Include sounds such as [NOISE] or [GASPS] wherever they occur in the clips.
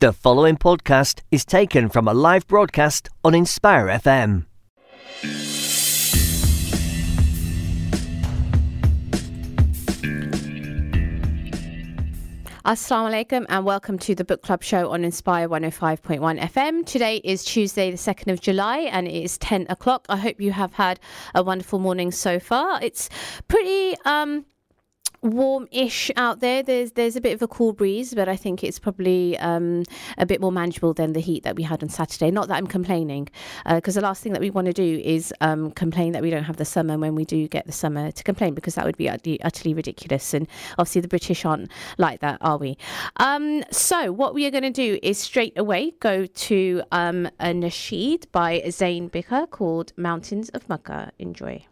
The following podcast is taken from a live broadcast on Inspire FM. Assalamu alaikum and welcome to the book club show on Inspire 105.1 FM. Today is Tuesday, the 2nd of July, and it is 10 o'clock. I hope you have had a wonderful morning so far. It's pretty um, warm-ish out there. There's there's a bit of a cool breeze, but I think it's probably um, a bit more manageable than the heat that we had on Saturday. Not that I'm complaining, because uh, the last thing that we want to do is um, complain that we don't have the summer when we do get the summer to complain, because that would be utterly, utterly ridiculous. And obviously, the British aren't like that, are we? Um, so what we are going to do is straight away go to um, a nasheed by Zain Bhikha called "Mountains of Makkah." Enjoy.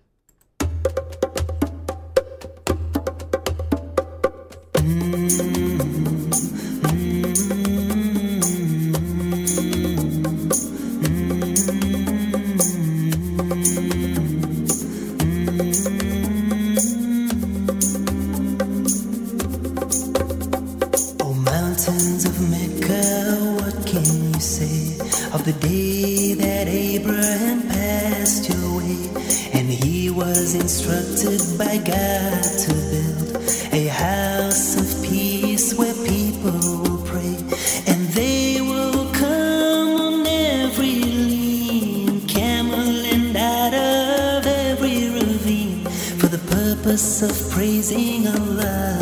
Instructed by God to purpose of praising Allah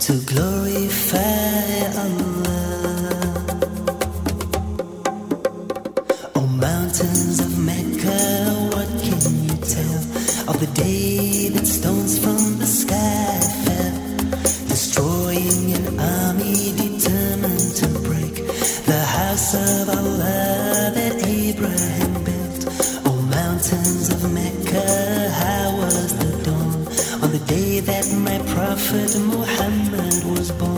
to glorify Allah. Oh, mountains of Mecca, what can you tell of the day my prophet Muhammad was born?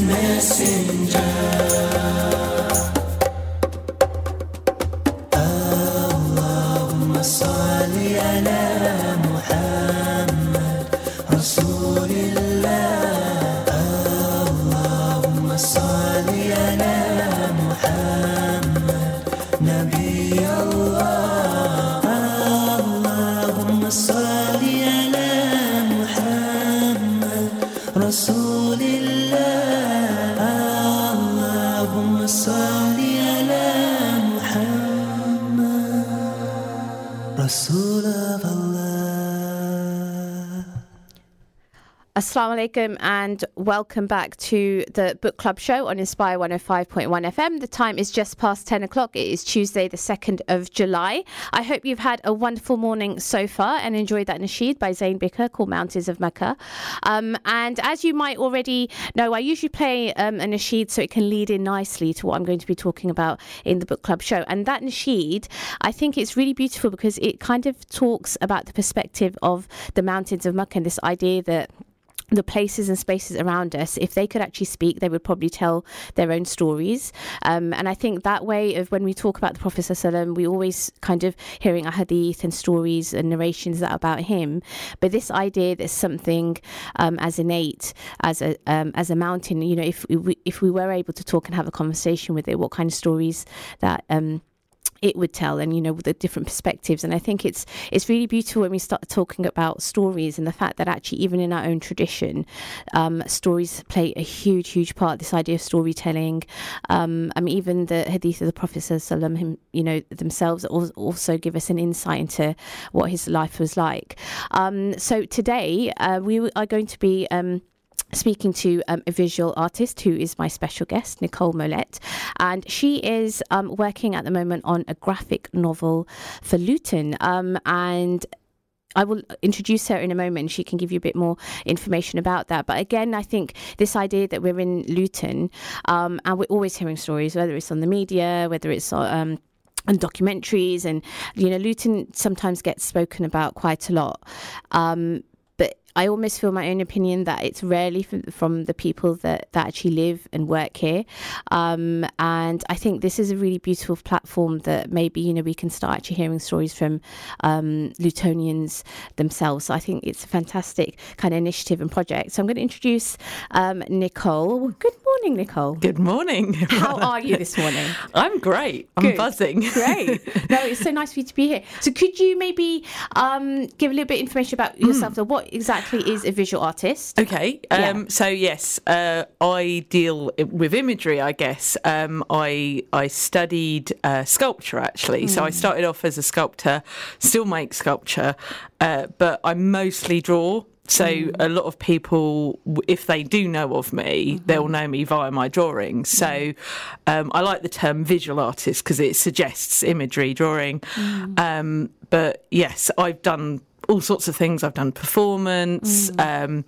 messenger. Alaikum and welcome back to the book club show on Inspire 105.1 FM. The time is just past 10 o'clock. It is Tuesday, the 2nd of July. I hope you've had a wonderful morning so far and enjoyed that nasheed by Zain Bhikha called Mountains of Mecca. Um, and as you might already know, I usually play um, a nasheed so it can lead in nicely to what I'm going to be talking about in the book club show. And that nasheed, I think it's really beautiful because it kind of talks about the perspective of the mountains of Mecca and this idea that the places and spaces around us, if they could actually speak, they would probably tell their own stories. Um, and I think that way of when we talk about the Prophet ﷺ, we always kind of hearing a hadith and stories and narrations that are about him. But this idea that something um, as innate as a um, as a mountain, you know, if we if we were able to talk and have a conversation with it, what kind of stories that um, it would tell and you know with the different perspectives. And i think it's it's really beautiful when we start talking about stories and the fact that actually even in our own tradition um, stories play a huge huge part. This idea of storytelling um, i mean even the hadith of the prophet him you know themselves also give us an insight into what his life was like. Um, so today uh, we are going to be um, speaking to um, a visual artist who is my special guest, Nicole Mollett. And she is um, working at the moment on a graphic novel for Luton. Um, and I will introduce her in a moment. She can give you a bit more information about that. But again, I think this idea that we're in Luton um, and we're always hearing stories, whether it's on the media, whether it's um, and documentaries, and you know, Luton sometimes gets spoken about quite a lot. Um, I almost feel my own opinion that it's rarely from, from the people that, that actually live and work here. Um, and I think this is a really beautiful platform that maybe, you know, we can start actually hearing stories from um, Lutonians themselves. So I think it's a fantastic kind of initiative and project. So I'm going to introduce um, Nicole. Good morning, Nicole. Good morning. [LAUGHS] How are you this morning? [LAUGHS] I'm great. I'm Good. buzzing. [LAUGHS] Great. No, it's so nice for you to be here. So, could you maybe um, give a little bit of information about yourself? So, what exactly is a visual artist? Okay. Yeah. Um, So yes, uh, I deal with imagery. I guess um, I I studied uh, sculpture actually. So I started off as a sculptor, still make sculpture, uh, but I mostly draw. So a lot of people, if they do know of me, they'll know me via my drawings. So um, I like the term visual artist because it suggests imagery drawing. Um, but yes, I've done all sorts of things. I've done performance, um,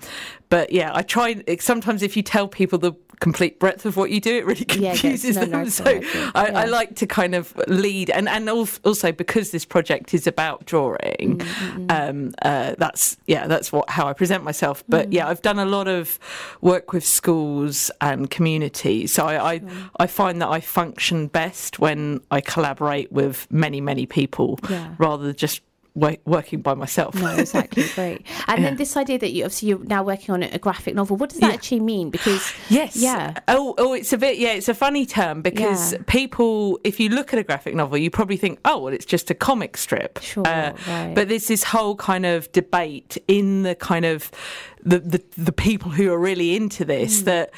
but yeah, I try. Sometimes if you tell people the complete breadth of what you do, it really [LAUGHS] Yeah, it confuses them. So it. I, I like to kind of lead, and and also because this project is about drawing, Mm, um, uh, that's yeah, that's what how I present myself. But Mm. yeah, I've done a lot of work with schools and communities, so I I, I find that I function best when I collaborate with many many people Yeah. rather than just working by myself. No, exactly. [LAUGHS] Great. And then this idea that you obviously you're now working on a graphic novel. What does that Yeah. actually mean? Because [GASPS] Yes. Yeah. Oh, oh, it's a bit. Yeah, it's a funny term because Yeah. people, if you look at a graphic novel, you probably think, oh, well, it's just a comic strip. Uh, Sure, right. But there's this whole kind of debate in the kind of the the, the people who are really into this Mm. that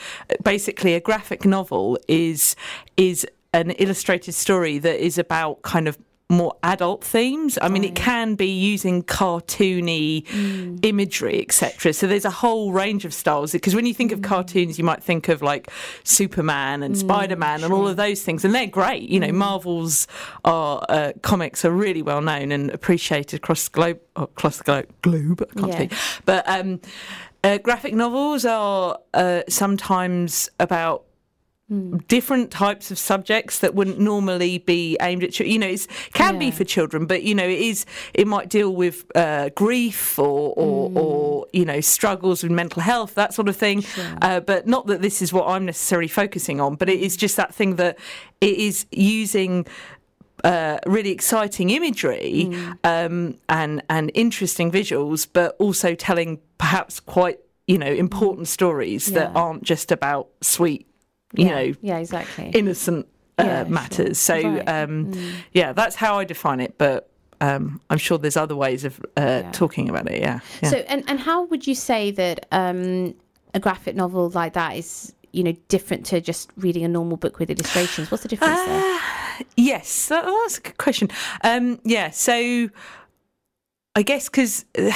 basically a graphic novel is is an illustrated story that is about kind of more adult themes. I mean, it can be using cartoony Mm. imagery, etc. So there's a whole range of styles. Because when you think Mm. of cartoons, you might think of like Superman and Spider Man and all of those things, and they're great. You know, Mm. Marvel's are uh, comics are really well known and appreciated across the globe. oh, Across the globe, globe. I can't Yeah. speak. But um, uh, graphic novels are uh, sometimes about different types of subjects that wouldn't normally be aimed at you know it can be for children but you know it is it might deal with uh, grief or or, Mm. or you know struggles with mental health that sort of thing. Uh, but not that this is what i'm necessarily focusing on but it is just that thing that it is using uh, really exciting imagery Mm. um, and and interesting visuals, but also telling perhaps quite you know important stories that aren't just about sweet, you yeah. know, yeah, exactly. innocent uh, Yeah, sure. matters. So Right. Mm. um, yeah, that's how I define it. But um, I'm sure there's other ways of uh, talking about it. Yeah. yeah. So, and, and how would you say that um, a graphic novel like that is, you know, different to just reading a normal book with illustrations? What's the difference there? Yes, that, that's a good question. Um, yeah, so I guess because [SIGHS]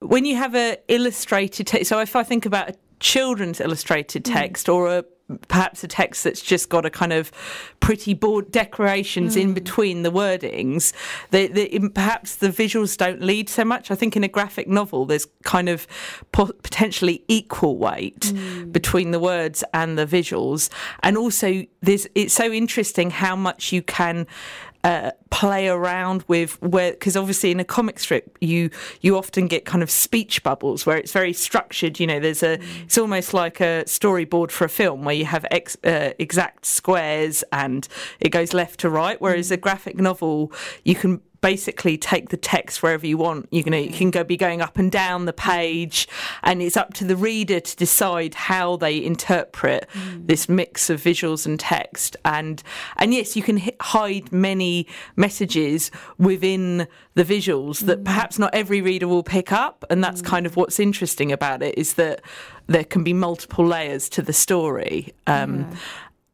when you have a illustrated text, so if I think about a children's illustrated mm. text or a perhaps a text that's just got a kind of pretty board decorations in mm. between the wordings the, the, perhaps the visuals don't lead so much. I think in a graphic novel there's kind of po- potentially equal weight mm. between the words and the visuals. And also there's it's so interesting how much you can uh, play around with where because obviously in a comic strip you you often get kind of speech bubbles where it's very structured you know there's a it's almost like a storyboard for a film where you have ex, uh, exact squares and it goes left to right whereas a graphic novel you can basically take the text wherever you want. You can you can go be going up and down the page, and it's up to the reader to decide how they interpret this mix of visuals and text. And and yes, you can hi- hide many messages within the visuals that perhaps not every reader will pick up, and that's kind of what's interesting about it is that there can be multiple layers to the story. Um,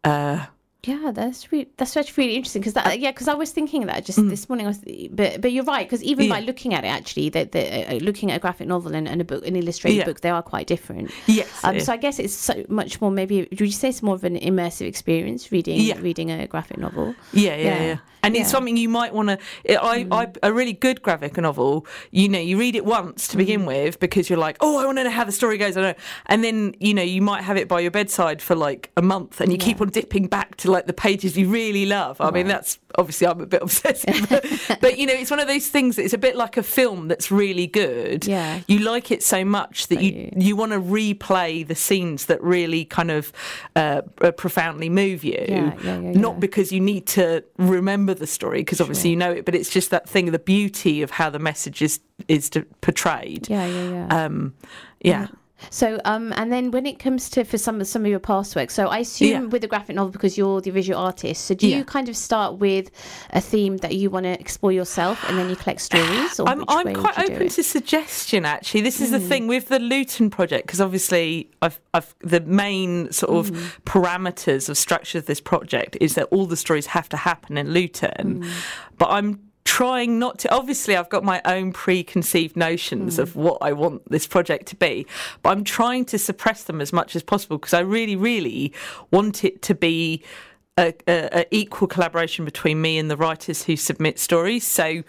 uh, Yeah, that's really that's actually really interesting because that uh, yeah because I was thinking that just mm. this morning I was but but you're right because even by looking at it actually that the, uh, uh, looking at a graphic novel and, and a book an illustrated Yeah. book they are quite different. yes. Um, so I guess it's so much more maybe would you say it's more of an immersive experience reading Yeah. reading a graphic novel? Yeah, yeah, Yeah. yeah. And it's something you might want to. I, mm. I, a really good graphic novel. You know, you read it once to begin mm. with because you're like, oh, I want to know how the story goes. I know, and then you know you might have it by your bedside for like a month, and you keep on dipping back to like the pages you really love. I mean, that's obviously I'm a bit [LAUGHS] obsessive, but, [LAUGHS] but you know, it's one of those things that it's a bit like a film that's really good. Yeah. you like it so much that you you want to replay the scenes that really kind of uh, uh, profoundly move you Yeah, yeah, yeah, not because you need to remember the story because obviously you know it but it's just that thing the beauty of how the message is is to, portrayed Yeah, yeah, yeah. um yeah So, um, and then when it comes to for some of some of your past work, so I assume Yeah. with the graphic novel because you're the visual artist, so do Yeah. you kind of start with a theme that you want to explore yourself, and then you collect stories? Or I'm, I'm quite open to suggestion actually this is the hmm. thing with the Luton project because obviously I've, I've the main sort of hmm. parameters of structure of this project is that all the stories have to happen in Luton hmm. but I'm trying not to obviously I've got my own preconceived notions hmm. of what I want this project to be but I'm trying to suppress them as much as possible because I really really want it to be a, a, a equal collaboration between me and the writers who submit stories. So,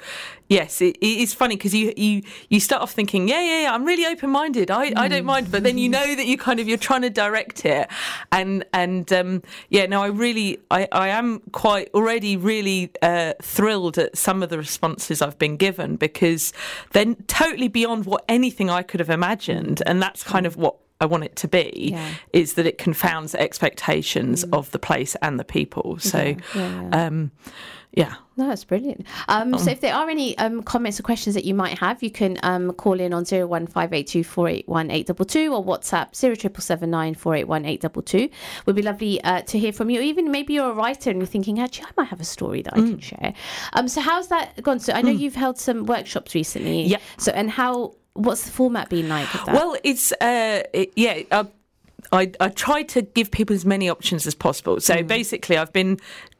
yes, it, it is funny because you, you you start off thinking, yeah, yeah, yeah, I'm really open minded. I, I don't mind, but then you know that you kind of you're trying to direct it, and and um, yeah, no, I really I, I am quite already really uh, thrilled at some of the responses I've been given because they're totally beyond what anything I could have imagined, and that's kind of what. I want it to be Yeah. is that it confounds expectations of the place and the people. So, yeah, yeah. um, yeah. No, that's brilliant. Um, Oh. So if there are any um, comments or questions that you might have, you can um, call in on 01582481822 or WhatsApp 07779481822. Would be lovely uh, to hear from you. Even maybe you're a writer and you're thinking, actually, I might have a story that I Mm. can share. Um, so how's that gone? So I know you've held some workshops recently. Yeah. So and how? What's the format been like? Well, it's uh, it, yeah. Uh, I, I try to give people as many options as possible. So basically, I've been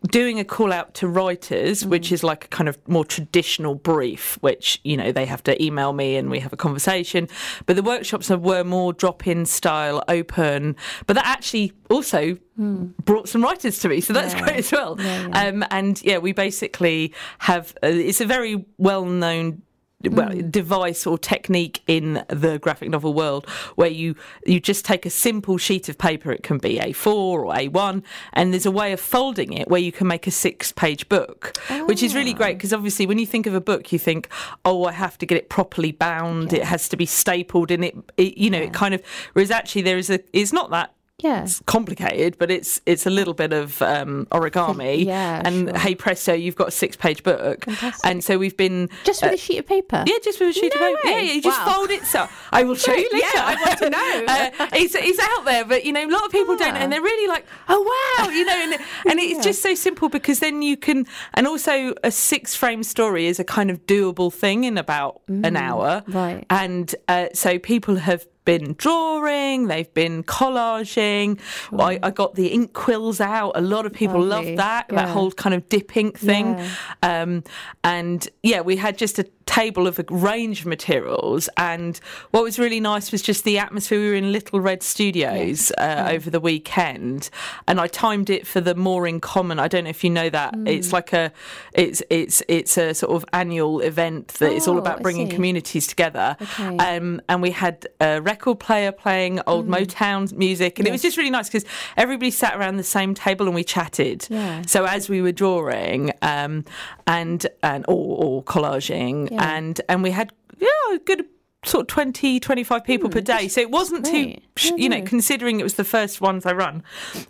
doing a call out to writers, which is like a kind of more traditional brief, which you know they have to email me and we have a conversation. But the workshops were more drop in style, open. But that actually also brought some writers to me, so that's Yeah. great as well. Yeah, yeah. Um, and yeah, we basically have uh, it's a very well known well Mm. device or technique in the graphic novel world where you you just take a simple sheet of paper it can be A4 or A1 and there's a way of folding it where you can make a six page book which is really great because obviously when you think of a book you think oh I have to get it properly bound it has to be stapled and it, it you know it kind of whereas actually there is a it's not that Yeah. it's complicated, but it's it's a little bit of um, origami. [LAUGHS] Yeah, and sure. hey presto, you've got a six page book. Fantastic. And so we've been Just with uh, a sheet of paper. yeah, just with a sheet No of paper. way. Yeah, yeah, you just Wow. fold it. So I will show [LAUGHS] you later. Yeah, I want to [LAUGHS] know. uh, it's, it's out there, but you know, a lot of people don't, Ah. and they're really like, oh wow, you know, and, and it's just so simple because then you can, and also a six frame story is a kind of doable thing in about an hour, Mm, right. And uh, so people have been drawing, they've been collaging. I, I got the ink quills out. A lot of people Lovely. love that, that whole kind of dip ink thing. Yeah. Um, and yeah, we had just a table of a range of materials. And what was really nice was just the atmosphere. We were in Little Red Studios uh, over the weekend, and I timed it for the More in Common. I don't know if you know that. Mm. It's like a, it's it's it's a sort of annual event that is all Oh, about bringing communities together. Okay. Um, and we had a record player playing old Mm. Motown music, and it was just really nice because everybody sat around the same table and we chatted. Yeah. So as we were drawing, um, and and or, or collaging, Yeah. and and we had yeah good sort of 20 25 people per day so it wasn't too great. sh you know considering it was the first ones i run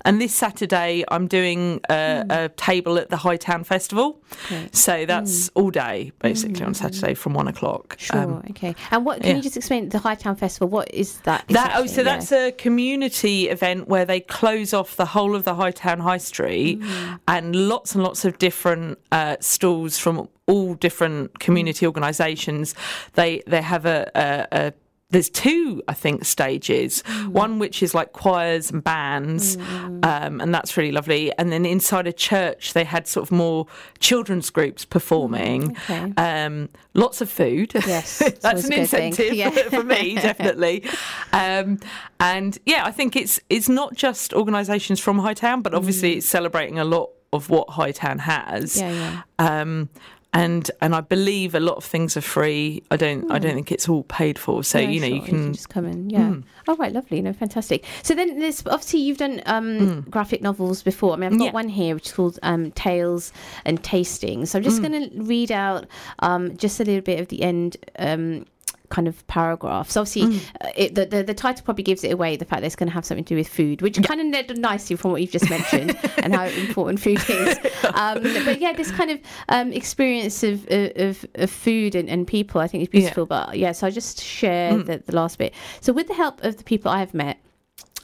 and this saturday i'm doing a, a table at the hightown festival Great. so that's all day basically on saturday from one o'clock Sure. Um, okay. And what can yeah. you just explain the Hightown Festival? What is that? that oh, so Yeah. that's a community event where they close off the whole of the Hightown High Street, Mm. and lots and lots of different uh, stalls from all different community organisations. They they have a, a, a there's two, I think, stages. Mm. One which is like choirs and bands, um, and that's really lovely. And then inside a church, they had sort of more children's groups performing. okay. Um, lots of food. Yes, [LAUGHS] that's an a good thing. incentive Yeah. [LAUGHS] for me, [LAUGHS] definitely. Um, and yeah, I think it's it's not just organisations from Hightown, but obviously it's celebrating a lot of what Hightown has. Mm. Yeah, yeah. Um, and and I believe a lot of things are free. I don't I don't think it's all paid for. So Yeah, you know sure, you can. just come in. Yeah. Oh right, lovely. No, fantastic. So then there's obviously you've done um, graphic novels before. I mean, I've got Mm. Yeah. one here which is called um, Tales and Tasting. So I'm Mm. just going to read out um, just a little bit of the end. Um, kind of paragraph. So obviously Mm. uh, it, the, the the title probably gives it away the fact that it's going to have something to do with food which kind of led nicely from what you've just mentioned [LAUGHS] and how important food is. Um, but yeah this kind of um, experience of, of, of food and, and people i think is Yeah. beautiful but yeah so i just share the, the last bit. So with the help of the people i have met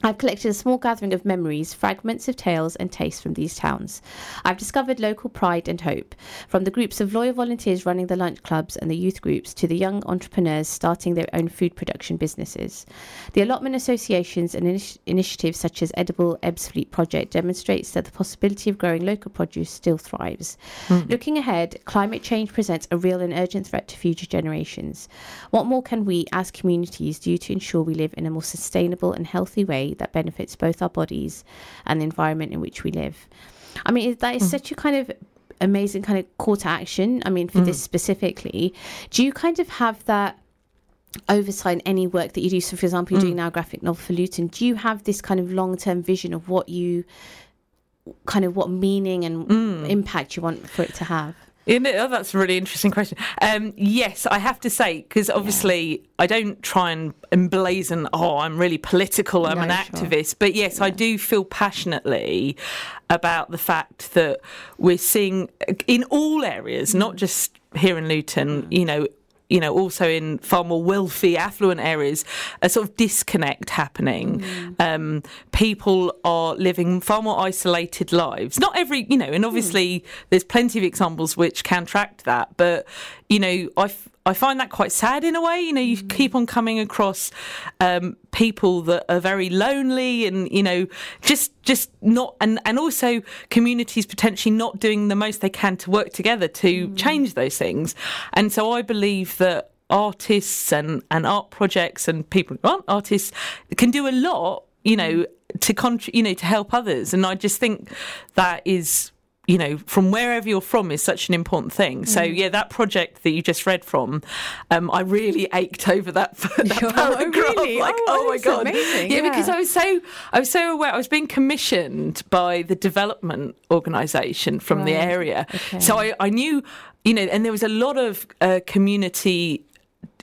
I've collected a small gathering of memories, fragments of tales and tastes from these towns. I've discovered local pride and hope, from the groups of loyal volunteers running the lunch clubs and the youth groups to the young entrepreneurs starting their own food production businesses. The allotment associations and initi- initiatives such as Edible Ebbsfleet Project demonstrates that the possibility of growing local produce still thrives. Hmm. Looking ahead, climate change presents a real and urgent threat to future generations. What more can we as communities do to ensure we live in a more sustainable and healthy way that benefits both our bodies and the environment in which we live? I mean, that is hmm. such a kind of amazing kind of call to action. I mean, for hmm. this specifically, do you kind of have that? oversight in any work that you do so for example you're hmm. doing now a graphic novel for luton do you have this kind of long-term vision of what you kind of what meaning and impact you want for it to have oh, that's a really interesting question. Um, yes, I have to say because obviously I don't try and emblazon. Oh, I'm really political. I'm No, an sure. activist. But yes, I do feel passionately about the fact that we're seeing in all areas, not just here in Luton. You know. You know, also in far more wealthy, affluent areas, a sort of disconnect happening. Um, people are living far more isolated lives. Not every, you know, and obviously there's plenty of examples which counteract that. But you know, I, f- I find that quite sad in a way. You know, you mm. keep on coming across um, people that are very lonely, and you know, just just not, and and also communities potentially not doing the most they can to work together to mm. change those things. And so I believe that artists and, and art projects and people who aren't artists can do a lot, you know, mm. to contr- you know, to help others. And I just think that is you know, from wherever you're from is such an important thing. So Mm. yeah, that project that you just read from, um, I really ached over that, [LAUGHS] that [LAUGHS] Oh, paragraph. really? [LAUGHS] Like, Oh, oh, my god, amazing. yeah, because I was so I was so aware. I was being commissioned by the development organisation from the area, Okay. so I, I knew, you know, and there was a lot of uh, community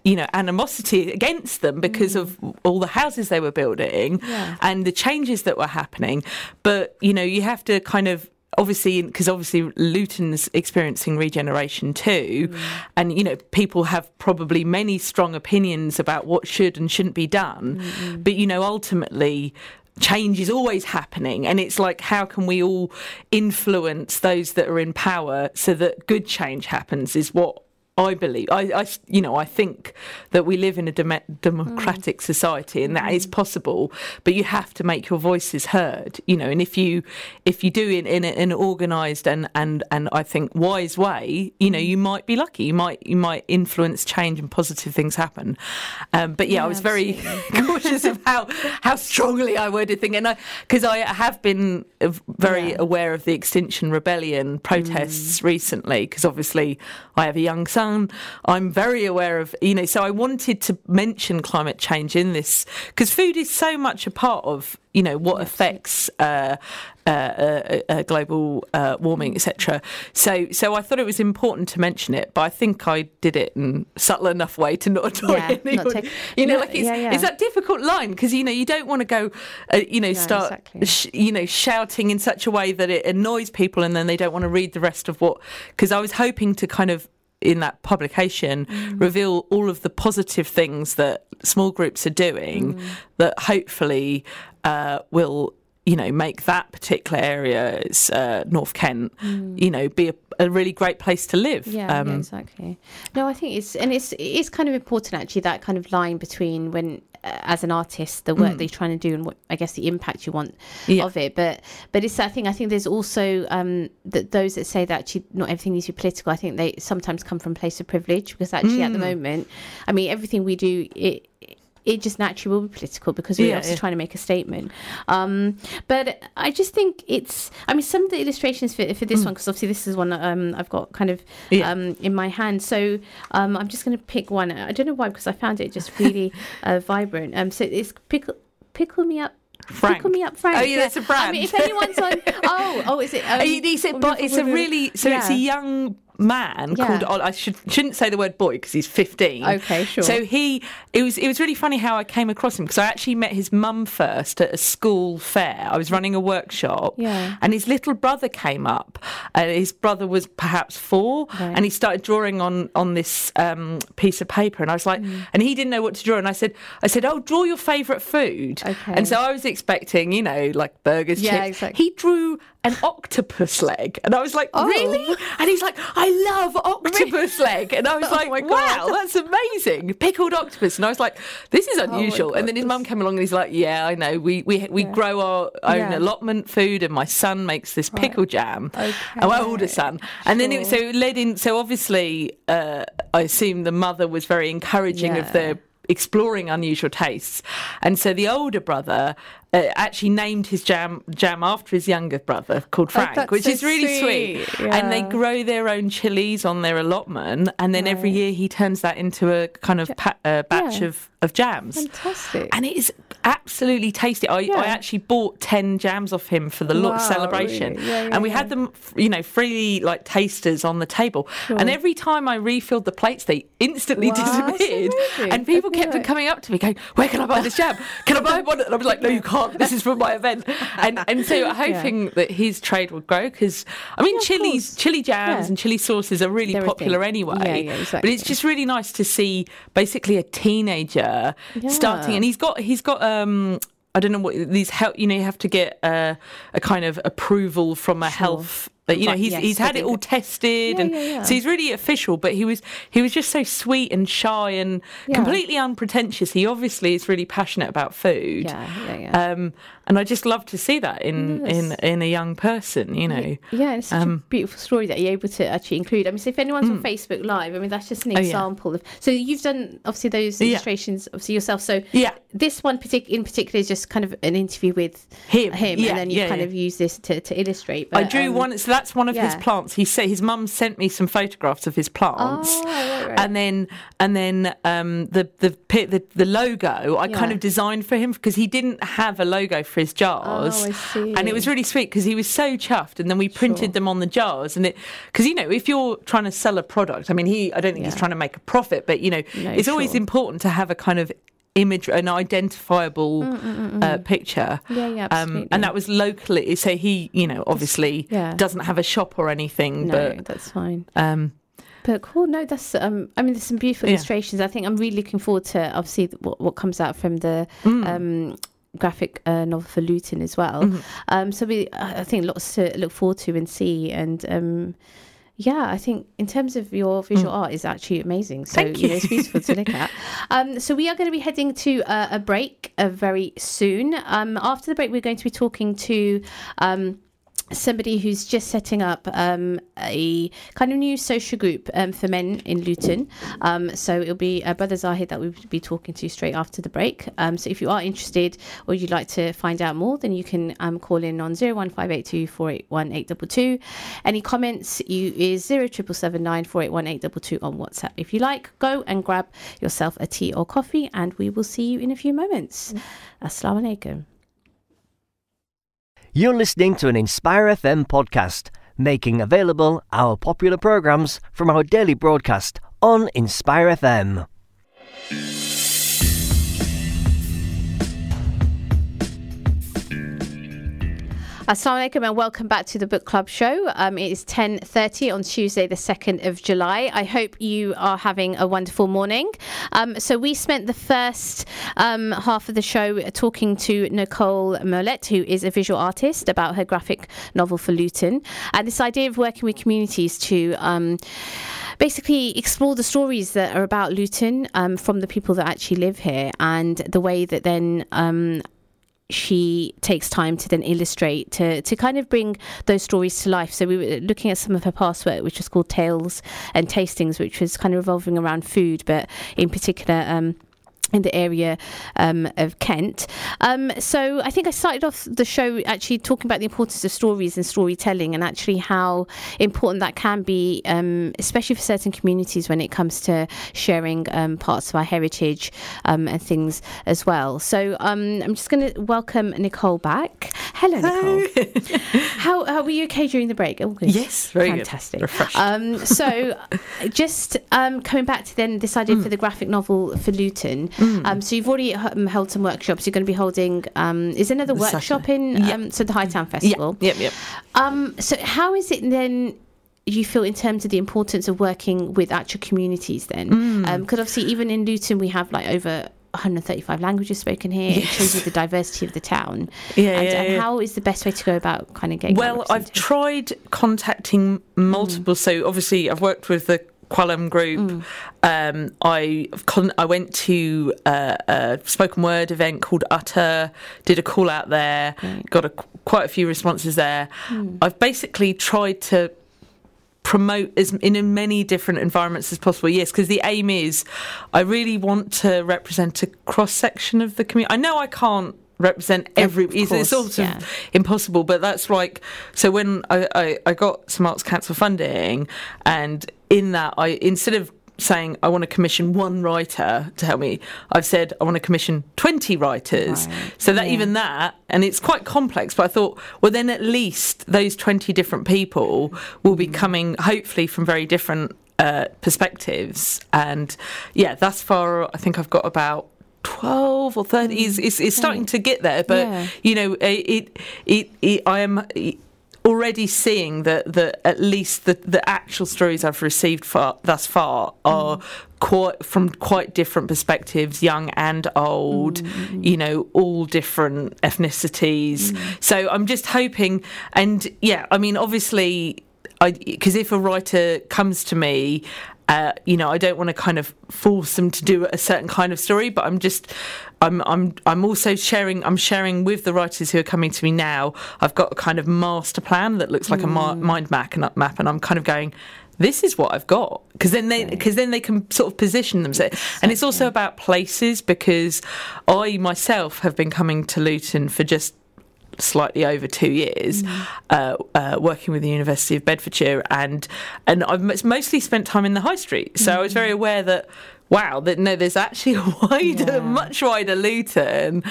you know animosity against them because of all the houses they were building Mm. Yeah. and the changes that were happening but you know you have to kind of obviously because obviously Luton's experiencing regeneration too Mm. and you know people have probably many strong opinions about what should and shouldn't be done Mm-hmm. but you know ultimately change is always happening and it's like how can we all influence those that are in power so that good change happens is what I believe. I, I, you know, I think that we live in a dem- democratic mm. society, and that is mm. possible. But you have to make your voices heard. You know, and if you, if you do it in, in an organised and and and I think wise way, you know, you mm. might be lucky. You might you might influence change and positive things happen. Um, but yeah, I was very [LAUGHS] cautious of how how strongly I worded things, and I because I have been very Yeah. aware of the Extinction Rebellion protests recently, because obviously I have a young son. I'm very aware of, you know, so I wanted to mention climate change in this because food is so much a part of, you know, what affects uh, uh, uh, uh, global uh, warming, etc. So, so I thought it was important to mention it, but I think I did it in subtle enough way to not [LAUGHS] annoy Yeah, not take- you know, No, like it's, yeah, yeah. it's that difficult line because you know you don't want to go, uh, you know, start, exactly. sh- you know, shouting in such a way that it annoys people, and then they don't want to read the rest of what. Because I was hoping to kind of in that publication Mm. reveal all of the positive things that small groups are doing Mm. that hopefully uh, will you know make that particular area it's, uh, North Kent you know be a, a really great place to live Mm. Yeah, Um, yeah, exactly. No, I think it's and it's it's kind of important actually that kind of line between when as an artist the work that you're trying to do and what I guess the impact you want Mm. Yeah. of it. But but it's that thing. I think there's also um that those that say that actually not everything needs to be political. I think they sometimes come from a place of privilege because actually Mm. at the moment, I mean everything we do it. It just naturally will be political because we're Yeah, obviously yeah. trying to make a statement. Um, but I just think it's. I mean, some of the illustrations for, for this one, because obviously this is one that, um, I've got kind of Mm. Yeah. um, in my hand. So um, I'm just going to pick one. I don't know why, because I found it just really [LAUGHS] uh, vibrant. Um, so it's pickle, pickle me up. Frank. Pickle me up, Frank. Oh, yeah, that's a I mean, brand. if anyone's on, [LAUGHS] oh, oh, is it? Um, Uh, he said, but it's a really so it's a young man Yeah. called I should shouldn't say the word boy because he's 15 Okay, sure. so he it was it was really funny how I came across him because I actually met his mum first at a school fair I was running a workshop Yeah. and his little brother came up and his brother was perhaps four Right. and he started drawing on on this um, piece of paper and I was like Mm. and he didn't know what to draw and I said I said oh draw your favourite food Okay. and so I was expecting you know like burgers Yeah, chips exactly. he drew an octopus leg. And I was like Oh. really? And he's like I love octopus leg. And I was [LAUGHS] Oh like wow that's amazing. Pickled octopus. And I was like this is Oh unusual. God, and then his mum came along and he's like yeah I know. We we, we grow our own Yeah. allotment food and my son makes this pickle jam. Okay. oh, my older son. And then it, so it led in so obviously uh, I assume the mother was very encouraging of Yeah. the exploring unusual tastes. And so the older brother uh, actually named his jam jam after his younger brother called Frank, Oh, which so is really sweet. sweet. And they grow their own chilies on their allotment, and then every year he turns that into a kind of pa- uh, batch Yeah. of, of jams. Fantastic. And it is absolutely tasty. I, Yeah. I actually bought 10 jams off him for the lot Wow, celebration. really? Yeah, yeah, and we yeah. had them, you know, freely like tasters on the table. And every time I refilled the plates, they instantly Wow, disappeared. And people kept right. coming up to me going, Where can I buy this jam? Can I buy one? And I was like, No, you can't. This is for my event. And and so [LAUGHS] hoping that his trade would grow because I mean, Yeah, chilies, chili jams Yeah. and chili sauces are really They're popular anyway. Yeah, yeah, But it's just really nice to see basically a teenager starting, and he's got he's got um. I don't know what these help. You know, you have to get a, a kind of approval from a health. But you know, he's yes, he's had it all tested, Yeah, and yeah, yeah. so he's really official. But he was he was just so sweet and shy and completely unpretentious. He obviously is really passionate about food. Yeah, yeah, yeah. Um, and I just love to see that in Yes. in in a young person. You know. Yeah, it's such Um, a beautiful story that you're able to actually include. I mean, so if anyone's on Facebook Live, I mean, that's just an Mm. Oh, example of. So you've done obviously those illustrations, obviously yourself. So Yeah. this one partic- in particular is just kind of an interview with Him, him, yeah, and then you kind of use this to, to illustrate. I drew um, one. So that's one of his plants. He said his mum sent me some photographs of his plants, Oh, right, right. and then and then um, the, the the the logo I kind of designed for him because he didn't have a logo for his jars, Oh, I see. and it was really sweet because he was so chuffed. And then we printed Sure. them on the jars, and it because you know if you're trying to sell a product, I mean he I don't think he's trying to make a profit, but you know No, it's always important to have a kind of image, an identifiable uh, picture. Mm, Yeah, yeah, Um, absolutely. and that was locally. So he, you know, obviously Yeah. doesn't have a shop or anything, no, but that's fine. um, But cool, no, that's. Um, I mean, there's some beautiful Yeah. illustrations. I think I'm really looking forward to obviously what, what comes out from the Mm. um, graphic uh, novel for Luton as well. Mm-hmm. Um, so we, I I think, lots to look forward to and see. And um, yeah, I think in terms of your visual art is actually amazing. So Mm. Thank you know, it's beautiful to look at. [LAUGHS] Um, so we are going to be heading to uh, a break uh, very soon. Um, after the break, we're going to be talking to. Um, somebody who's just setting up um, a kind of new social group um, for men in Luton. Um, so it'll be uh, Brother Zahid that we'll be talking to straight after the break. Um, so if you are interested or you'd like to find out more, then you can um, call in on 01582 481 822. Any comments, you is 0779 481 822 on WhatsApp. If you like, go and grab yourself a tea or coffee and we will see you in a few moments. Assalamu alaikum. You're listening to an Inspire FM podcast, making available our popular programs from our daily broadcast on Inspire FM. Assalamu alaikum and welcome back to the book club show. Um, it is 10.30 on Tuesday the 2nd of July. I hope you are having a wonderful morning. Um, so we spent the first um, half of the show talking to Nicole Mollett, who is a visual artist, about her graphic novel for Luton. And this idea of working with communities to... Um, basically explore the stories that are about Luton um, from the people that actually live here and the way that then um, she takes time to then illustrate to to kind of bring those stories to life. So we were looking at some of her past work, which was called Tales and Tastings, which was kind of revolving around food, but in particular. Um, in the area um, of Kent. Um, so I think I started off the show actually talking about the importance of stories and storytelling and actually how important that can be, um, especially for certain communities when it comes to sharing um, parts of our heritage um, and things as well. So um, I'm just going to welcome Nicole back. Hello, Nicole. [LAUGHS] how, how were you okay during the break? Good. Yes, very good. Fantastic. Um, so, [LAUGHS] just um, coming back to then this idea Mm. for the graphic novel for Luton. Um, so you've already um, held some workshops. You're going to be holding. Um, is another The workshop Saturday. in? Yeah. Um, so the Hightown yeah, Festival. yep, yep. Um, so how is it then? You feel in terms of the importance of working with actual communities then, Mm. because obviously even in Luton we have like over 135 languages spoken here. It shows you the diversity of the town. Yeah, and, yeah, and yeah. how is the best way to go about kind of getting? Well, I've tried contacting multiple. So obviously, I've worked with the Qualum group. Um, I con- I went to uh, a spoken word event called Utter. Did a call out there. Got a, quite a few responses there. I've basically tried to promote as in as many different environments as possible. Yes, because the aim is, I really want to represent a cross section of the community. I know I can't represent every. Of it's, it's course, sort of yeah. impossible, but that's like so. When I, I I got some Arts Council funding, and in that I instead of saying I want to commission one writer to help me, I've said I want to commission twenty writers. Right, So that yeah. even that, and it's quite complex, but I thought, well, then at least those 20 different people will be coming, hopefully, from very different uh, perspectives. And yeah, thus far, I think I've got about 12 or 30. It's, it's, it's starting to get there, but Yeah. you know, it, it, it, I am. Already seeing that, that at least the, the actual stories I've received far, thus far are mm. quite from quite different perspectives, young and old. Mm. You know, all different ethnicities. Mm. So I'm just hoping, and yeah, I mean, obviously, because if a writer comes to me. Uh, you know, I don't want to kind of force them to do a certain kind of story, but I'm just, I'm, I'm, I'm also sharing, I'm sharing with the writers who are coming to me now. I've got a kind of master plan that looks like a mi- mind map, and map, and I'm kind of going, this is what I've got. Because then they because then they can sort of position themselves and it's also about places because I myself have been coming to Luton for just slightly over two years, uh, uh, working with the University of Bedfordshire, and and I've mostly spent time in the high street. So I was very aware that. Wow, that no, there's actually [LAUGHS] a wider, Yeah. much wider Luton,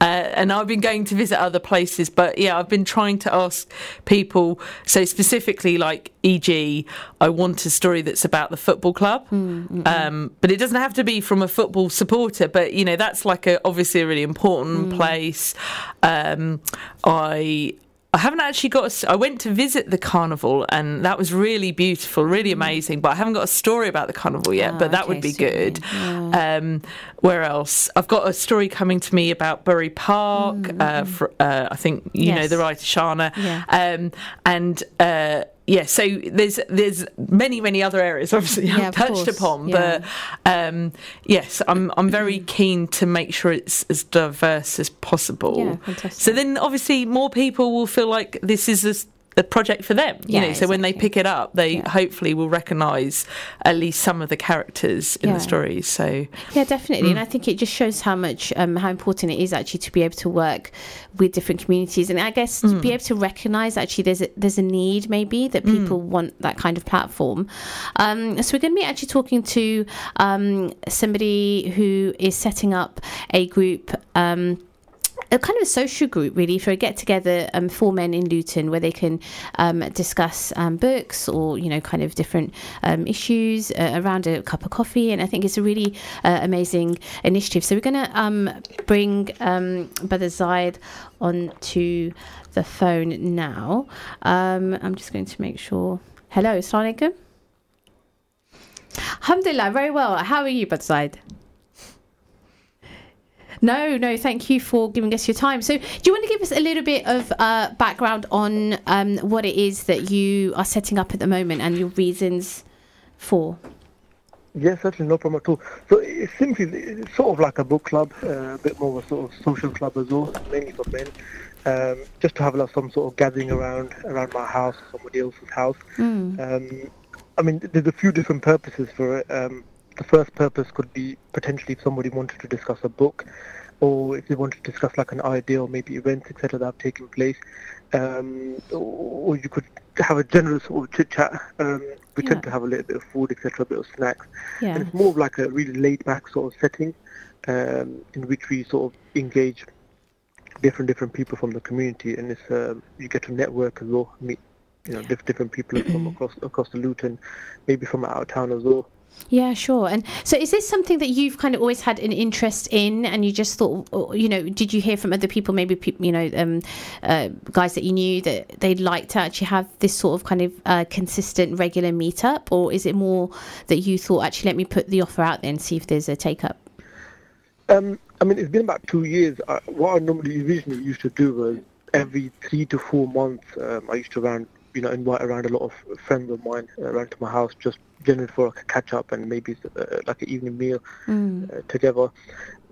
uh, and I've been going to visit other places. But yeah, I've been trying to ask people. So specifically, like e.g., I want a story that's about the football club, um, but it doesn't have to be from a football supporter. But you know, that's like a obviously a really important place. Um, I. I haven't actually got. A, I went to visit the carnival, and that was really beautiful, really amazing. But I haven't got a story about the carnival yet. Ah, but that okay, would be so good. Um, where else? I've got a story coming to me about Bury Park. Uh, for, uh, I think you know the writer Shana. Yeah. Um, and uh, yeah, so there's there's many many other areas obviously Yeah, I've touched course, upon, yeah. but um, yes, I'm I'm very [CLEARS THROAT] keen to make sure it's as diverse as possible. Yeah, fantastic. So then obviously more people will feel like this is a, a project for them. You Yeah, know, so when they pick it up, they Yeah. hopefully will recognise at least some of the characters in Yeah. the stories. So Yeah, definitely, Mm. and I think it just shows how much um, how important it is actually to be able to work with different communities, and I guess to Mm. be able to recognise actually there's a, there's a need maybe that Mm. people want that kind of platform. Um, so we're going to be actually talking to um, somebody who is setting up a group. Um, a kind of a social group really for a get together um, for men in Luton where they can um, discuss um, books or you know kind of different um, issues uh, around a cup of coffee. And I think it's a really uh, amazing initiative. So we're going to um, bring um, Brother Zaid onto the phone now. Um, I'm just going to make sure. Hello Assalamu alaikum Alhamdulillah very well. How are you Brother Zaid no, no, thank you for giving us your time. So, do you want to give us a little bit of uh, background on um, what it is that you are setting up at the moment and your reasons for? Yes, certainly, no problem at all. So it's simply it's sort of like a book club, uh, a bit more of a sort of social club as well, mainly for men. Um, just to have like, some sort of gathering around around my house, somebody else's house. Mm. Um, I mean, there's a few different purposes for it. Um, the first purpose could be potentially if somebody wanted to discuss a book, or if they wanted to discuss like an idea or maybe events, etc., that have taken place. Um, or you could have a general sort of chit chat. Um, we Yeah. tend to have a little bit of food, etc., a bit of snacks. Yeah. And it's more of like a really laid back sort of setting um, in which we sort of engage different different people from the community, and it's um, you get to network as well, meet you know diff- different people from [CLEARS THROAT] across across the Luton, maybe from out of town as well. Yeah, sure. And so, is this something that you've kind of always had an interest in, and you just thought, you know, did you hear from other people, maybe peop you know, um, uh, guys that you knew that they'd like to actually have this sort of kind of uh, consistent, regular meetup, or is it more that you thought, actually, let me put the offer out there and see if there's a take up? Um, I mean, it's been about two years. What I normally originally used to do was every three to four months, um, I used to around, you know, invite around a lot of friends of mine uh, around to my house, just generally for like a catch up and maybe uh, like an evening meal uh, together.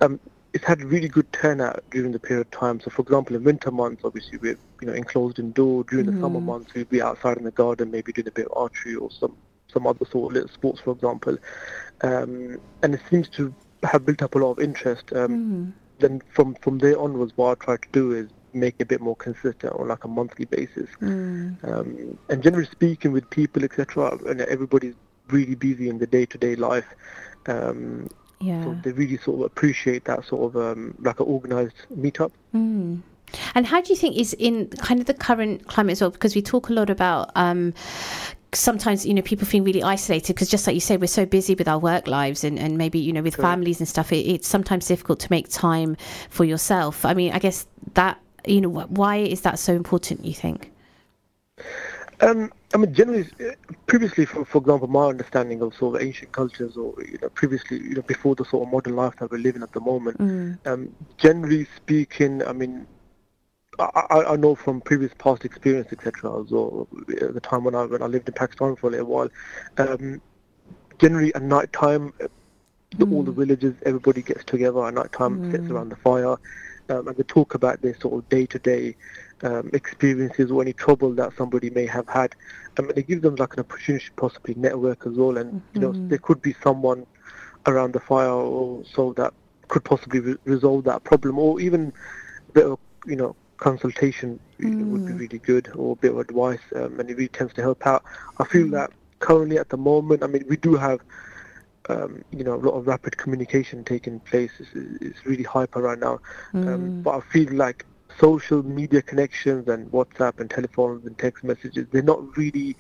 Um, it's had really good turnout during the period of time. So, for example, in winter months, obviously we're you know enclosed indoor. During the summer months, we'd be outside in the garden, maybe doing a bit of archery or some some other sort of little sports, for example. Um, and it seems to have built up a lot of interest. Um, Then from from there onwards, what I try to do is make it a bit more consistent on like a monthly basis. Um, and generally speaking, with people, etc., and everybody's really busy in the day-to-day life. Um, Yeah. so they really sort of appreciate that sort of um, like an organised meetup. And how do you think is in kind of the current climate as well? Because we talk a lot about um, sometimes you know people feel really isolated because just like you say we're so busy with our work lives and, and maybe you know with families and stuff it, it's sometimes difficult to make time for yourself i mean i guess that you know why is that so important you think? Um, I mean, generally, uh, previously, for, for example, my understanding of sort of ancient cultures, or you know, previously, you know, before the sort of modern life that we're living at the moment, um, generally speaking, I mean, I, I, know from previous past experience, etc., well, at the time when I when I lived in Pakistan for a little while, um, generally at night time, the, all the villages, everybody gets together at night time, sits around the fire, um, and they talk about their sort of day-to-day um, experiences or any trouble that somebody may have had. Um, and it gives them like an opportunity to possibly network as well. And you know, there could be someone around the fire or so that could possibly re- resolve that problem, or even a bit of you know consultation would be really good or a bit of advice, um, and it really tends to help out. I feel that currently at the moment, I mean, we do have um, you know, a lot of rapid communication taking place. It's, it's really hyper right now. Um, but I feel like social media connections and WhatsApp and telephones and text messages, they're not really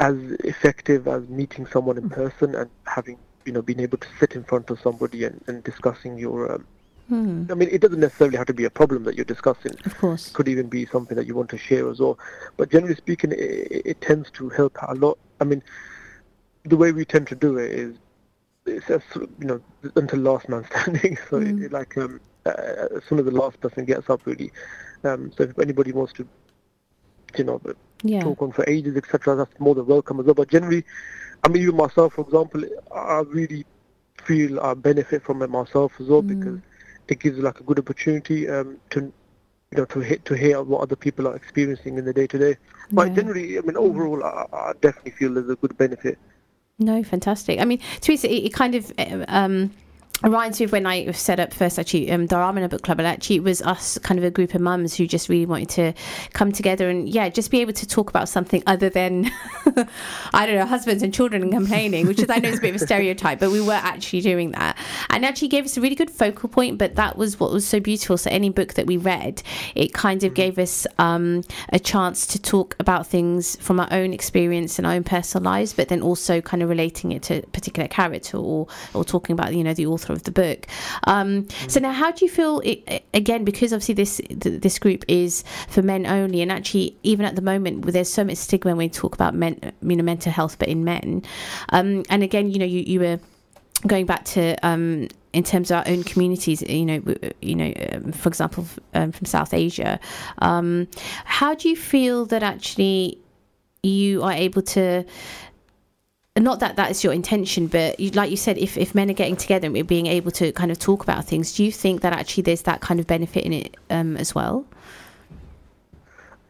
as effective as meeting someone in person and having, you know, being able to sit in front of somebody and, and discussing your. Um, I mean, it doesn't necessarily have to be a problem that you're discussing. Of course. It could even be something that you want to share as well. But generally speaking, it it tends to help a lot. I mean, the way we tend to do it is it's as you know until last man standing. [LAUGHS] So it, it like um, uh, as soon as the last person gets up, really. Um, so if anybody wants to, you know, Yeah. talk on for ages, etc., that's more than welcome as well. But generally, I mean, even myself, for example, I really feel I benefit from it myself as well because it gives like a good opportunity um, to you know to hit to hear what other people are experiencing in the day to day. But generally, I mean, overall, I, I definitely feel there's a good benefit. No, fantastic. I mean, Teresa, it, it kind of um, reminds me of when I set up first actually um, the Ramana Book Club, and actually it was us, kind of a group of mums who just really wanted to come together and yeah, just be able to talk about something other than [LAUGHS] I don't know husbands and children and complaining, which is I know is a bit of a stereotype, but we were actually doing that, and actually gave us a really good focal point. But that was what was so beautiful. So any book that we read, it kind of gave us um, a chance to talk about things from our own experience and our own personal lives, but then also kind of relating it to a particular character or or talking about you know the author of the book. Um, So now, how do you feel? It, again, because obviously this this group is for men only, and actually even at the moment, there's so much stigma when we talk about men, you know, mental health, but in men. Um, and again, you know, you you were going back to um, in terms of our own communities, you know, you know, um, for example, um, from South Asia, um, how do you feel that actually you are able to? Not that that is your intention, but you, like you said, if, if men are getting together and we're being able to kind of talk about things, do you think that actually there's that kind of benefit in it um, as well?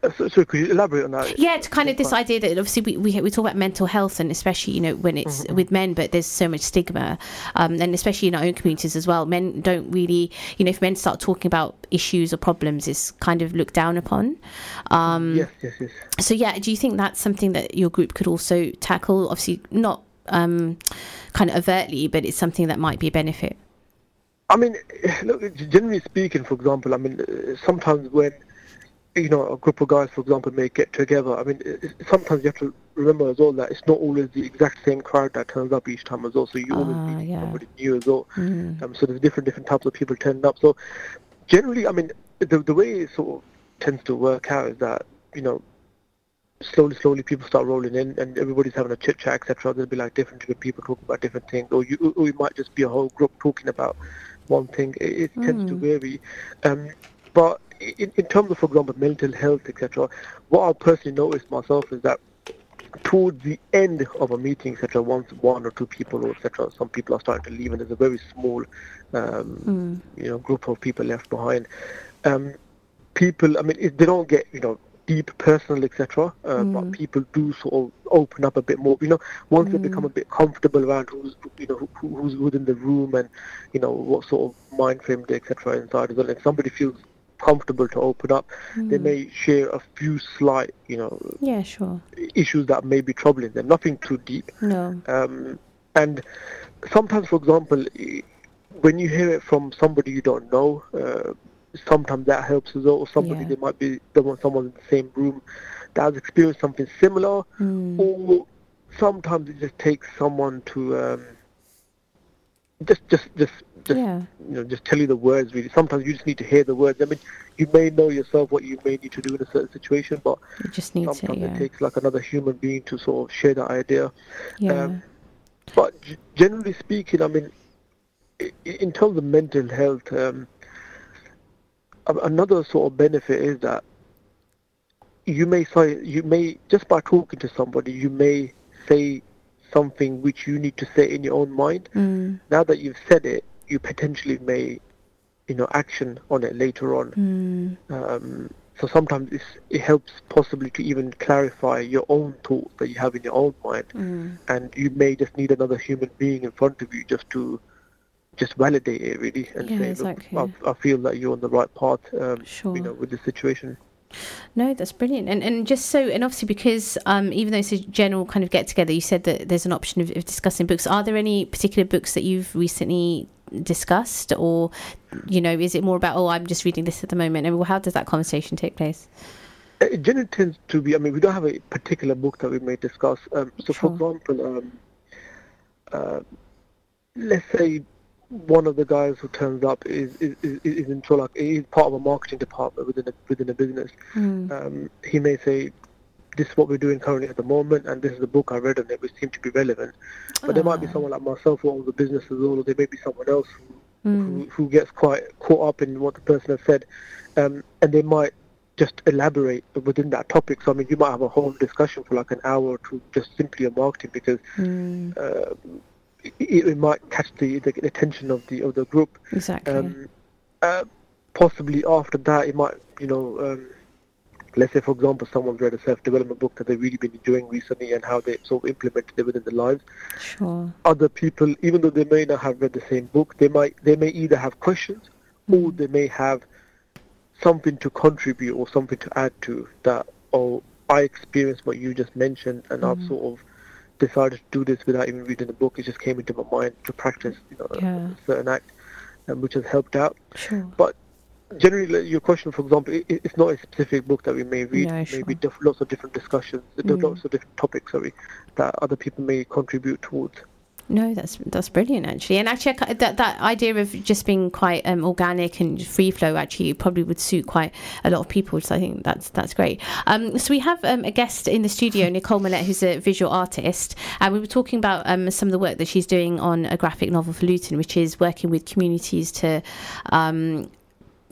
Uh, So, so could you elaborate on that? Yeah, it's kind of this idea that obviously we, we, we talk about mental health and especially, you know, when it's with men, but there's so much stigma. Um, and especially in our own communities as well. Men don't really, you know, if men start talking about issues or problems, it's kind of looked down upon. Um, Yes, yes, yes. So, yeah, do you think that's something that your group could also tackle? Obviously, not um, kind of overtly, but it's something that might be a benefit. I mean, [SIGHS] look, generally speaking, for example, I mean, uh, sometimes when you know a group of guys, for example, may get together. I mean, it- it- sometimes you have to remember as well that it's not always the exact same crowd that turns up each time as well. So you always Ah, meet yeah. somebody new as well. Um, so there's different different types of people turning up. So generally, I mean, the the way it sort of tends to work out is that you know slowly, slowly people start rolling in, and everybody's having a chit chat, etc. There'll be like different different people talking about different things, or you, or it might just be a whole group talking about one thing. It, it tends to vary. Um, but in, in terms of, for example, mental health, etc., what I personally noticed myself is that towards the end of a meeting, etc., once one or two people, or etc., some people are starting to leave, and there's a very small, um, you know, group of people left behind. Um, people, I mean, it, they don't get, you know, deep personal, etc., uh, but people do sort of open up a bit more. You know, once they become a bit comfortable around who's, you know, who, who's within the room and, you know, what sort of mind frame they, etc., inside as well. If somebody feels comfortable to open up, they may share a few slight, you know, Yeah, sure. issues that may be troubling them. Nothing too deep. No. Um, and sometimes, for example, when you hear it from somebody you don't know, uh, sometimes that helps as well. Or somebody Yeah. that might be someone, someone in the same room that has experienced something similar, Hmm. or sometimes it just takes someone to um, just, just, just, just, Yeah. you know, just tell you the words. Really, sometimes you just need to hear the words. I mean, you may know yourself what you may need to do in a certain situation, but You just need to, sometimes it takes like another human being to sort of share that idea. Yeah. Um, but g- generally speaking, I mean, in terms of mental health, um, another sort of benefit is that you may say you may just by talking to somebody, you may say something which you need to say in your own mind. Mm. Now that you've said it, you potentially may, you know, action on it later on. Mm. Um, so sometimes it's, it helps possibly to even clarify your own thoughts that you have in your own mind, Mm. and you may just need another human being in front of you just to, just validate it really and Yeah, say, exactly. look, I, I feel that you're on the right path. Um, Sure. You know, with the situation. No, that's brilliant. And and just so and obviously because um, even though it's a general kind of get together, you said that there's an option of, of discussing books. Are there any particular books that you've recently discussed, or you know, is it more about oh, I'm just reading this at the moment? And how does that conversation take place? Uh, It generally tends to be. I mean, we don't have a particular book that we may discuss. Um, so, Sure. for example, um, uh, let's say one of the guys who turns up is is, is, is into like is part of a marketing department within a within a business. Um, he may say, "This is what we're doing currently at the moment, and this is the book I read on it, which seemed to be relevant." But there might be someone like myself who owns a business as well, or there may be someone else who, who, who gets quite caught up in what the person has said, um, and they might just elaborate within that topic. So I mean, you might have a whole discussion for like an hour or two just simply on marketing because uh, it, it might catch the, the attention of the of the group. Exactly. Um, uh, possibly after that, it might you know. Um, Let's say, for example, someone's read a self-development book that they've really been enjoying recently and how they sort of implemented it within their lives sure. other people, even though they may not have read the same book, they might they may either have questions or they may have something to contribute or something to add to that. Oh, I experienced what you just mentioned, and I've sort of decided to do this without even reading the book. It just came into my mind to practice, you know, Yeah. a certain act, um, which has helped out. Sure. But generally, your question, for example, it, it's not a specific book that we may read. Maybe sure. Mm. diff- lots of different discussions, are lots of different topics, sorry, that other people may contribute towards. No, that's that's brilliant actually, and actually I that that idea of just being quite um, organic and free flow actually probably would suit quite a lot of people. So I think that's that's great. Um, so we have um, a guest in the studio, Nicole Mollett, who's a visual artist, and we were talking about um, some of the work that she's doing on a graphic novel for Luton, which is working with communities to.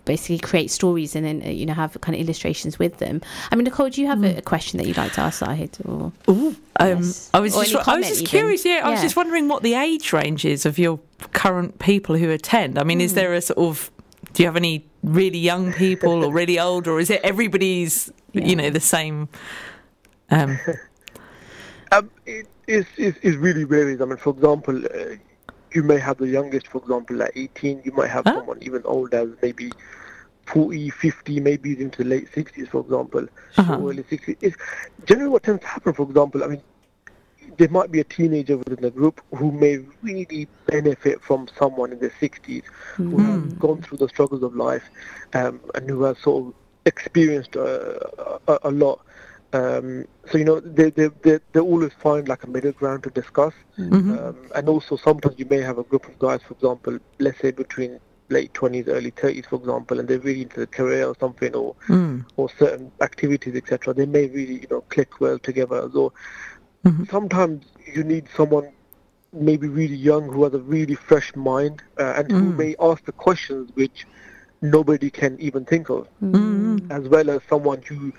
Basically create stories and then uh, you know have kind of illustrations with them i mean nicole do you have a, a question that you'd like to ask Zahid or Ooh, um, Yes. I was Or just, any I was just even. curious. Yeah, I was just wondering what the age range is of your current people who attend. I mean, Hmm. is there a sort of do you have any really young people or really [LAUGHS] old, or is it everybody's Yeah. you know the same? Um, [LAUGHS] Um, it is is is really varies. I mean, for example, uh, you may have the youngest, for example, at 18. You might have Huh? someone even older, maybe 40, 50, maybe into the late 60s, for example, Uh-huh. early 60s. It's generally what tends to happen. For example, I mean, there might be a teenager within the group who may really benefit from someone in their 60s who has gone through the struggles of life um, and who has sort of experienced uh, a, a lot. Um, so you know they they they they always find like a middle ground to discuss, um, and also sometimes you may have a group of guys, for example, let's say between late twenties, early thirties, for example, and they're really into the career or something, or or certain activities, etc. They may really you know click well together. So sometimes you need someone maybe really young who has a really fresh mind uh, and who may ask the questions which nobody can even think of, as well as someone who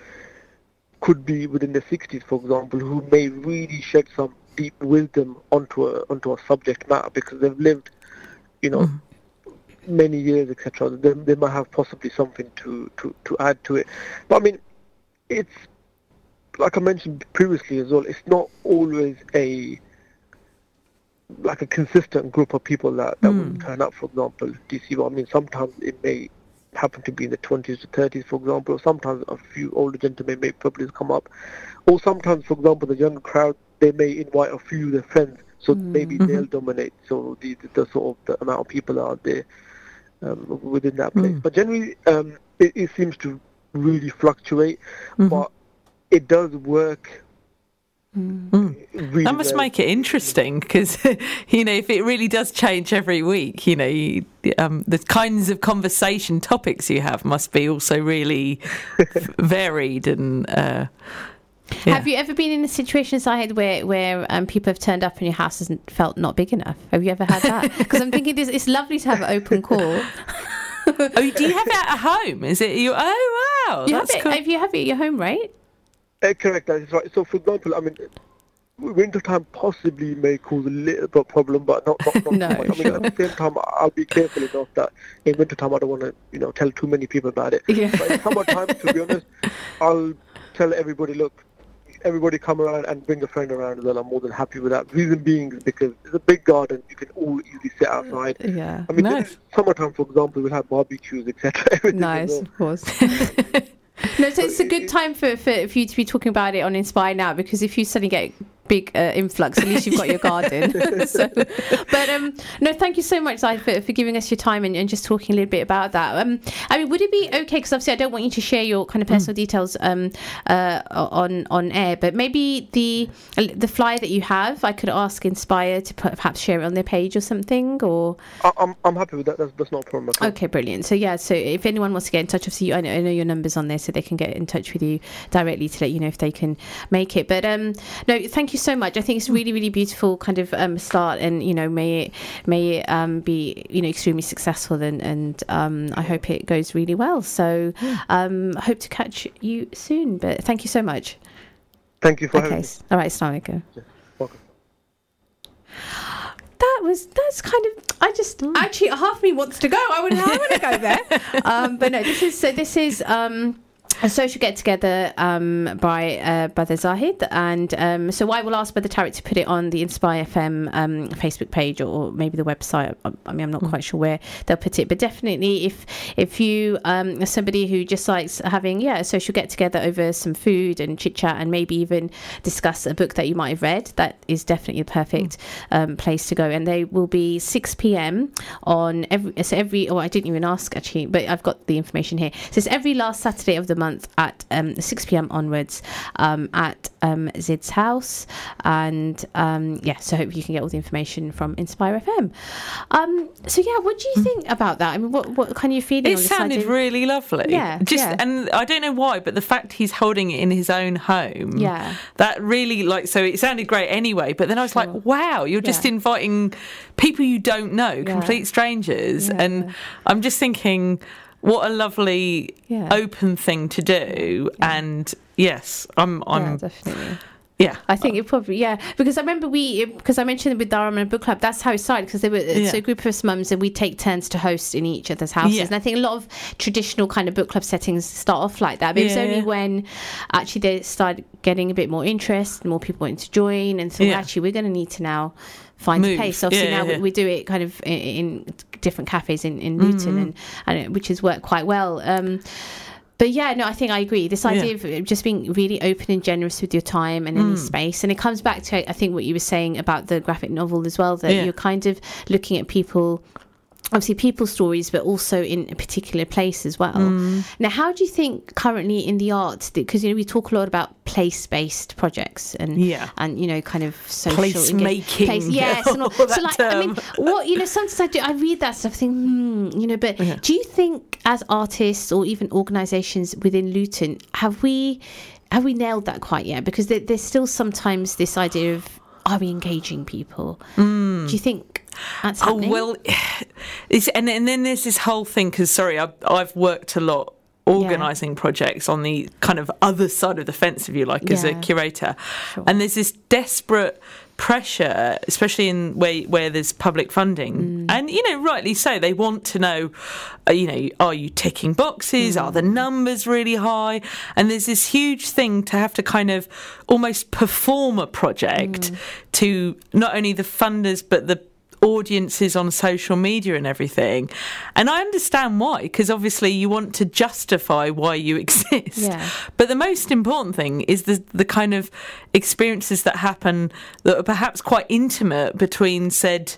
could be within the 60s, for example, who may really shed some deep wisdom onto a onto a subject matter because they've lived, you know, mm-hmm. many years, etc. They, they might have possibly something to, to, to add to it. But I mean, it's like I mentioned previously as well. It's not always a like a consistent group of people that, that will mm. turn up, for example. Do you see what I mean? Sometimes it may happen to be in the 20s to 30s, for example, or sometimes a few older gentlemen may probably come up. Or sometimes, for example, the younger crowd, they may invite a few of their friends, so maybe [LAUGHS] they'll dominate. So the, the, the sort of the amount of people are there um, within that place. But generally, um, it, it seems to really fluctuate, but it does work. Really that must well. make it interesting because [LAUGHS] you know if it really does change every week, you know you, um, the kinds of conversation topics you have must be also really [LAUGHS] varied and. Uh, yeah. Have you ever been in a situation, Zahid, where where um, people have turned up and your house hasn't felt not big enough? Have you ever had that? [LAUGHS] Because I'm thinking this, it's lovely to have an open call. oh, do you have it at home? Is it you? Oh wow, You have that's it, cool. if you have it at your home, right? Uh, correct, that is right. So, for example, I mean, winter time possibly may cause a little bit of problem, but not not, not [LAUGHS] No, much. I mean, at the same time, I'll be careful enough that in winter time I don't want to, you know, tell too many people about it. [LAUGHS] Yeah. But in summertime, to be honest, I'll tell everybody, look, everybody come around and bring a friend around as well. I'm more than happy with that. Reason being is because it's a big garden. You can all easily sit outside. Yeah. I mean, Nice. summertime, for example, we'll have barbecues, etc. [LAUGHS] Nice, well. of course. No, so it's a good time for, for, for you to be talking about it on Inspire now because if you suddenly get big uh, influx, at least you've got your [LAUGHS] garden. [LAUGHS] so, but um, no, thank you so much, Zai, for, for giving us your time and, and just talking a little bit about that. Um, I mean, would it be okay? Because obviously, I don't want you to share your kind of personal details um, uh, on on air, but maybe the the flyer that you have, I could ask Inspire to put, perhaps share it on their page or something, or. I, I'm I'm happy with that. That's that's not a problem. Okay, brilliant. So yeah, so if anyone wants to get in touch, obviously I know, I know your numbers on there, so they can get in touch with you directly to let you know if they can make it. But um, no, thank you so much. I think it's really, really beautiful kind of um start, and you know, may it may it um be you know extremely successful, and and um I hope it goes really well. So um, I hope to catch you soon. But thank you so much. Thank you for Okay, having me. all right, Assalamu alaikum. Welcome. that was that's kind of I just actually half me wants to go. I would I want to go there. [LAUGHS] Um, but no, this is so this is um a social get together um, by uh, Brother Zahid, and um, so I will ask Brother Tarek to put it on the Inspire FM um, Facebook page or maybe the website. I, I mean, I'm not quite sure where they'll put it, but definitely if if you um, are somebody who just likes having yeah a social get together over some food and chit chat and maybe even discuss a book that you might have read, that is definitely the perfect um, place to go. And they will be 6 p.m. on every so every. Oh, I didn't even ask actually, but I've got the information here. So it's every last Saturday of the month at um, 6 p.m. onwards um, at um, Zid's house. And um, yeah, so I hope you can get all the information from Inspire FM. Um, so yeah, what do you think about that? I mean, what what kind of feeling? It sounded really lovely. Yeah, Just yeah. and I don't know why, but the fact he's holding it in his own home. Yeah. That really like so it sounded great anyway, but then I was Sure. like, wow, you're just inviting people you don't know, complete strangers. Yeah. And I'm just thinking what a lovely Yeah. open thing to do. And yes, I'm yeah, I'm definitely. yeah. I think it probably yeah because I remember we because I mentioned it with Dharma Book Club that's how it started because they were it's Yeah. a group of us mums and we take turns to host in each other's houses Yeah. and I think a lot of traditional kind of book club settings start off like that but it was only when actually they started getting a bit more interest more people wanting to join and so Yeah. actually we're going to need to now find a Move. place obviously Yeah, now yeah, we, we do it kind of in, in different cafes in, in Luton Mm-hmm. and, and which has worked quite well um but yeah, no, I think I agree. This idea of just being really open and generous with your time and Mm. any space, and it comes back to I think what you were saying about the graphic novel as well. That Yeah. you're kind of looking at people, obviously people stories, but also in a particular place as well. Mm. Now, how do you think currently in the arts? Because you know we talk a lot about place-based projects and Yeah. and you know kind of social Place making, Place, yes, and [LAUGHS] all. all so like I mean, [LAUGHS] what you know sometimes I do I read that stuff, I think hmm, you know, but Yeah. do you think as artists or even organisations within Luton have we have we nailed that quite yet? Because there, there's still sometimes this idea of are we engaging people? Do you think that's Oh well, [SIGHS] it's, and and then there's this whole thing because sorry, I've, I've worked a lot organising projects on the kind of other side of the fence, if you like, as a curator, Sure. and there's this desperate pressure, especially in where where there's public funding, Mm. and you know, rightly so, they want to know, uh, you know, are you ticking boxes? Are the Mm. numbers really high? And there's this huge thing to have to kind of almost perform a project Mm. to not only the funders but the audiences on social media and everything. And I understand why, because obviously you want to justify why you [LAUGHS] exist. Yeah. But the most important thing is the the kind of experiences that happen that are perhaps quite intimate between said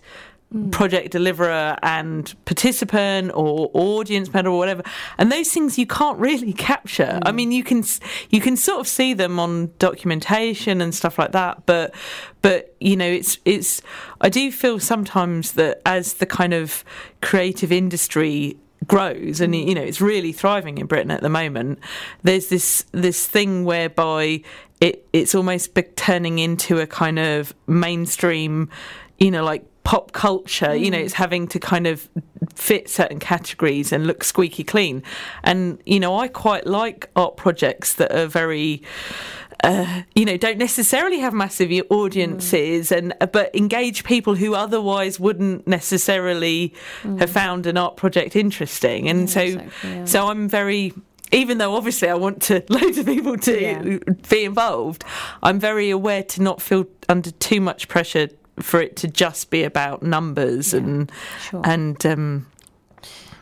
Mm. project deliverer and participant or audience member or whatever. And those things you can't really [LAUGHS] capture. I mm. mean you can you can sort of see them on documentation and stuff like that but but you know it's it's i do feel sometimes that as the kind of creative industry grows and mm. you know it's really thriving in Britain at the moment there's this this thing whereby it it's almost turning into a kind of mainstream you know like pop culture you know it's having to kind of fit certain categories and look squeaky clean and you know I quite like art projects that are very uh, you know, don't necessarily have massive audiences, and uh, but engage people who otherwise wouldn't necessarily have found an art project interesting. And so, exactly, yeah. so I'm very. even though obviously I want to [LAUGHS] loads of people to Yeah. be involved, I'm very aware to not feel under too much pressure for it to just be about numbers and Sure. and um,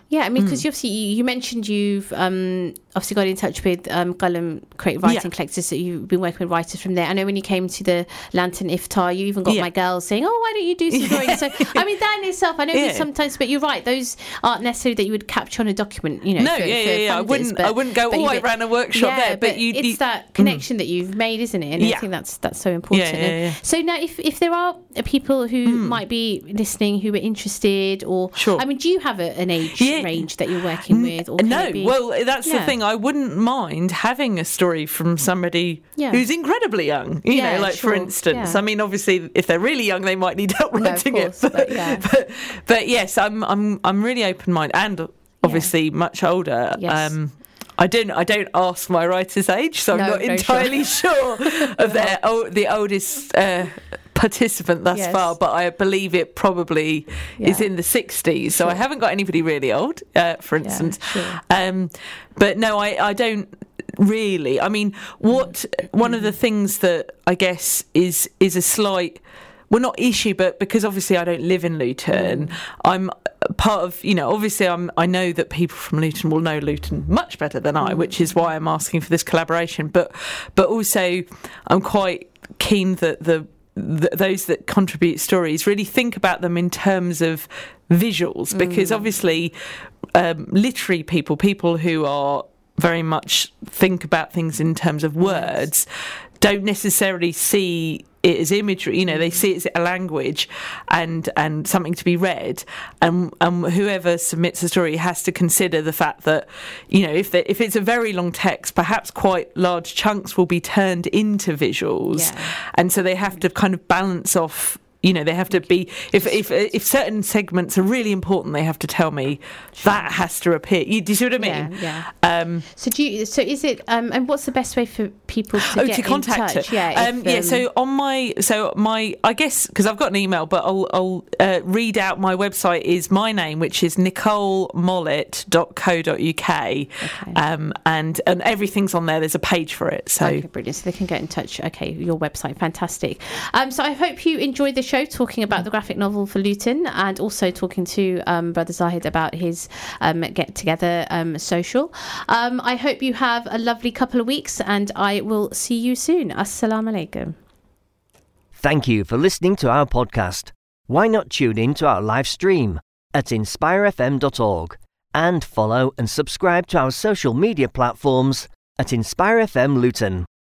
Yeah, I mean, because you obviously you you mentioned you've um, obviously got in touch with um, Creative Writing Yeah. Collectors. So you've been working with writers from there. I know when you came to the Lantern Iftar, you even got Yeah. my girls saying, "Oh, why don't you do some drawings?" [LAUGHS] So I mean, that in itself, I know Yeah. that sometimes, but you're right; those aren't necessarily that you would capture on a document. You know, no, for, yeah, for yeah, yeah. I wouldn't, but- I wouldn't go. but Oh, I ran a workshop yeah, there, but, you, it's you- that connection that you've made, isn't it? And I think that's that's so important. Yeah, yeah, And yeah. So now, if if there are people who might be listening who are interested, or Sure. I mean, do you have a, an age range that you're working with? Or no, well, that's the thing. I wouldn't mind having a story from somebody Yeah. who's incredibly young. You Yeah, know, like for instance, Yeah. I mean, obviously, if they're really young, they might need help No, writing course, it. but yeah. [LAUGHS] but, but yes, I'm I'm I'm really open minded, and obviously much older. Yes. Um, I don't. I don't ask my writer's age, so I'm not entirely [LAUGHS] sure of their [LAUGHS] oh, the oldest uh, [LAUGHS] participant thus Yes. far. But I believe it probably is in the 60s. So I haven't got anybody really old, uh, for instance. sure. Um, but no, I, I don't really. I mean, what one of the things that I guess is is a slight. Well, not issue, but because obviously I don't live in Luton, I'm part of. You know, obviously I'm. I know that people from Luton will know Luton much better than I, which is why I'm asking for this collaboration. But, but also, I'm quite keen that the th- those that contribute stories really think about them in terms of visuals because obviously um, literary people people who are very much think about things in terms of words don't necessarily see it as imagery you know they see it as a language and and something to be read and and whoever submits a story has to consider the fact that you know if they, if it's a very long text perhaps quite large chunks will be turned into visuals Yeah. and so they have to kind of balance off you know they have to be if if if certain segments are really important they have to tell me that has to appear you, do you see what i mean Yeah, um So do you? So is it? Um, and what's the best way for people to oh, get to contact in touch? her. Yeah, um, if, yeah. So on my, so my, I guess because I've got an email, but I'll, I'll uh, read out my website is my name, which is nicolemollett.co.uk, um, and and everything's on there. There's a page for it. So Okay, brilliant. So they can get in touch. Okay, your website, fantastic. Um, so I hope you enjoyed the show talking about the graphic novel for Luton and also talking to um, Brother Zahid about his um, get together um, social. Um, I hope you have a lovely couple of weeks and I will see you soon. Assalamu alaikum. Thank you for listening to our podcast. Why not tune in to our live stream at inspirefm.org and follow and subscribe to our social media platforms at InspireFM Luton.